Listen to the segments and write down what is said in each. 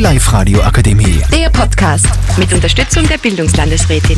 Live-Radio Akademie. Der Podcast mit Unterstützung der Bildungslandesrätin.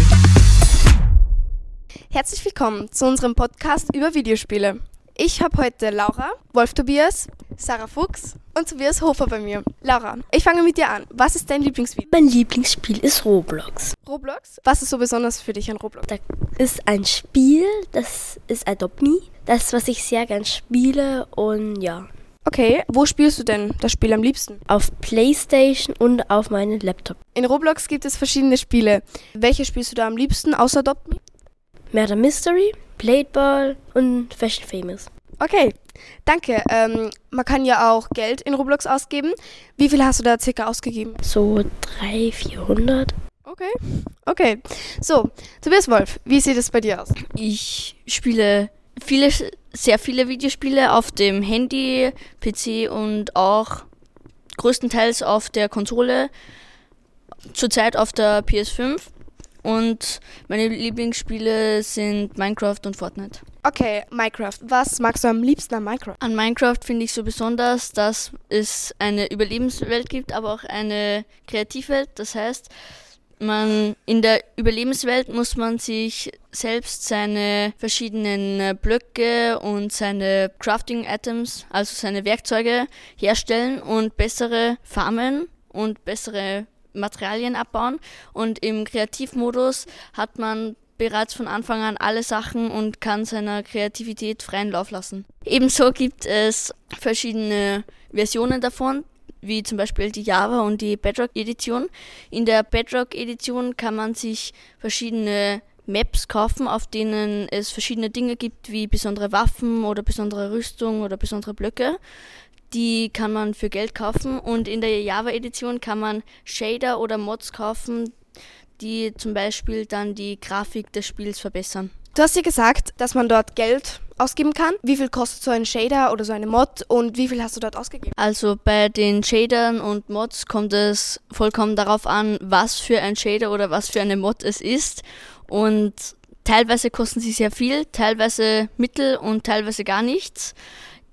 Herzlich willkommen zu unserem Podcast über Videospiele. Ich habe heute Laura, Wolf Tobias, Sarah Fuchs und Tobias Hofer bei mir. Laura, ich fange mit dir an. Was ist dein Lieblingsvideo? Mein Lieblingsspiel ist Roblox. Roblox? Was ist so besonders für dich an Roblox? Da ist ein Spiel, das ist Adopt Me. Das, was ich sehr gern spiele und ja. Okay, wo spielst du denn das Spiel am liebsten? Auf Playstation und auf meinem Laptop. In Roblox gibt es verschiedene Spiele. Welche spielst du da am liebsten außer Adopt Me? Murder Mystery, Blade Ball und Fashion Famous. Okay, danke. Ähm, man kann ja auch Geld in Roblox ausgeben. Wie viel hast du da circa ausgegeben? So 300, 400. Okay, okay. So, Tobias Wolf, wie sieht es bei dir aus? Ich spiele viele, sehr viele Videospiele auf dem Handy, PC und auch größtenteils auf der Konsole. Zurzeit auf der PS5. Und meine Lieblingsspiele sind Minecraft und Fortnite. Okay, Minecraft. Was magst du am liebsten an Minecraft? An Minecraft finde ich so besonders, dass es eine Überlebenswelt gibt, aber auch eine Kreativwelt. Das heißt, man in der Überlebenswelt muss man sich selbst seine verschiedenen Blöcke und seine Crafting Items, also seine Werkzeuge herstellen und bessere Farmen und bessere Materialien abbauen. Und im Kreativmodus hat man bereits von Anfang an alle Sachen und kann seiner Kreativität freien Lauf lassen. Ebenso gibt es verschiedene Versionen davon, wie zum Beispiel die Java und die Bedrock-Edition. In der Bedrock-Edition kann man sich verschiedene Maps kaufen, auf denen es verschiedene Dinge gibt, wie besondere Waffen oder besondere Rüstung oder besondere Blöcke. Die kann man für Geld kaufen und in der Java-Edition kann man Shader oder Mods kaufen, die zum Beispiel dann die Grafik des Spiels verbessern. Du hast ja gesagt, dass man dort Geld ausgeben kann. Wie viel kostet so ein Shader oder so eine Mod und wie viel hast du dort ausgegeben? Also bei den Shadern und Mods kommt es vollkommen darauf an, was für ein Shader oder was für eine Mod es ist. Und teilweise kosten sie sehr viel, teilweise mittel und teilweise gar nichts.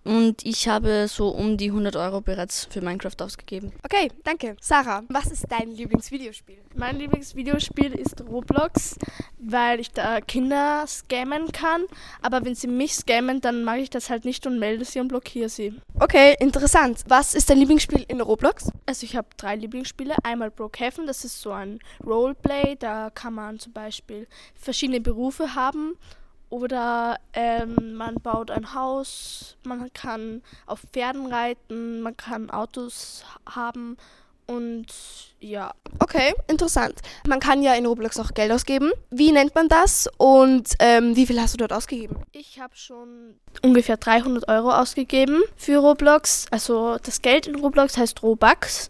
Und ich habe so um die 100 Euro bereits für Minecraft ausgegeben. Okay, danke. Sarah, was ist dein Lieblingsvideospiel? Mein Lieblingsvideospiel ist Roblox, weil ich da Kinder scammen kann. Aber wenn sie mich scammen, dann mache ich das halt nicht und melde sie und blockiere sie. Okay, interessant. Was ist dein Lieblingsspiel in Roblox? Also ich habe drei Lieblingsspiele. Einmal Brokehaven, das ist so ein Roleplay. Da kann man zum Beispiel verschiedene Berufe haben. Oder ähm, man baut ein Haus, man kann auf Pferden reiten, man kann Autos haben und ja. Okay, interessant. Man kann ja in Roblox auch Geld ausgeben. Wie nennt man das und ähm, wie viel hast du dort ausgegeben? Ich habe schon ungefähr 300 Euro ausgegeben für Roblox. Also das Geld in Roblox heißt Robux.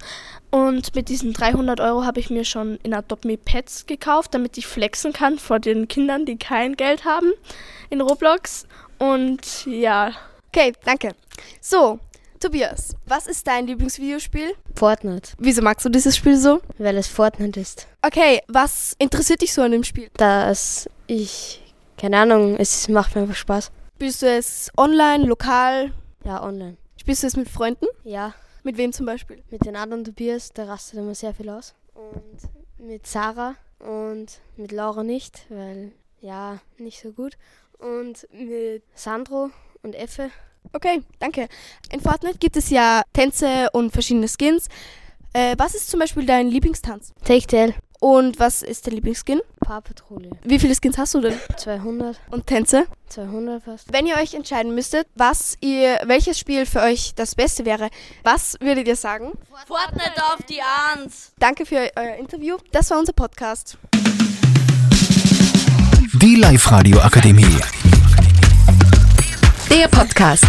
Und mit diesen 300 Euro habe ich mir schon in Adopt Me Pets gekauft, damit ich flexen kann vor den Kindern, die kein Geld haben in Roblox. Und ja. Okay, danke. So, Tobias, was ist dein Lieblingsvideospiel? Fortnite. Wieso magst du dieses Spiel so? Weil es Fortnite ist. Okay, was interessiert dich so an dem Spiel? Dass ich, keine Ahnung, es macht mir einfach Spaß. Spielst du es online, lokal? Ja, online. Spielst du es mit Freunden? Ja. Mit wem zum Beispiel? Mit den anderen Tobias, der rastet immer sehr viel aus. Und mit Sarah und mit Laura nicht, weil ja, nicht so gut. Und mit Sandro und Effe. Okay, danke. In Fortnite gibt es ja Tänze und verschiedene Skins. Äh, was ist zum Beispiel dein Lieblingstanz? Take Und was ist der Lieblingsskin? Paar Patrouille. Wie viele Skins hast du denn? 200. Und Tänze? 200 fast. Wenn ihr euch entscheiden müsstet, was ihr, welches Spiel für euch das Beste wäre, was würdet ihr sagen? Fortnite auf die Ans! Danke für euer Interview. Das war unser Podcast. Die Live-Radio Akademie. Der Podcast.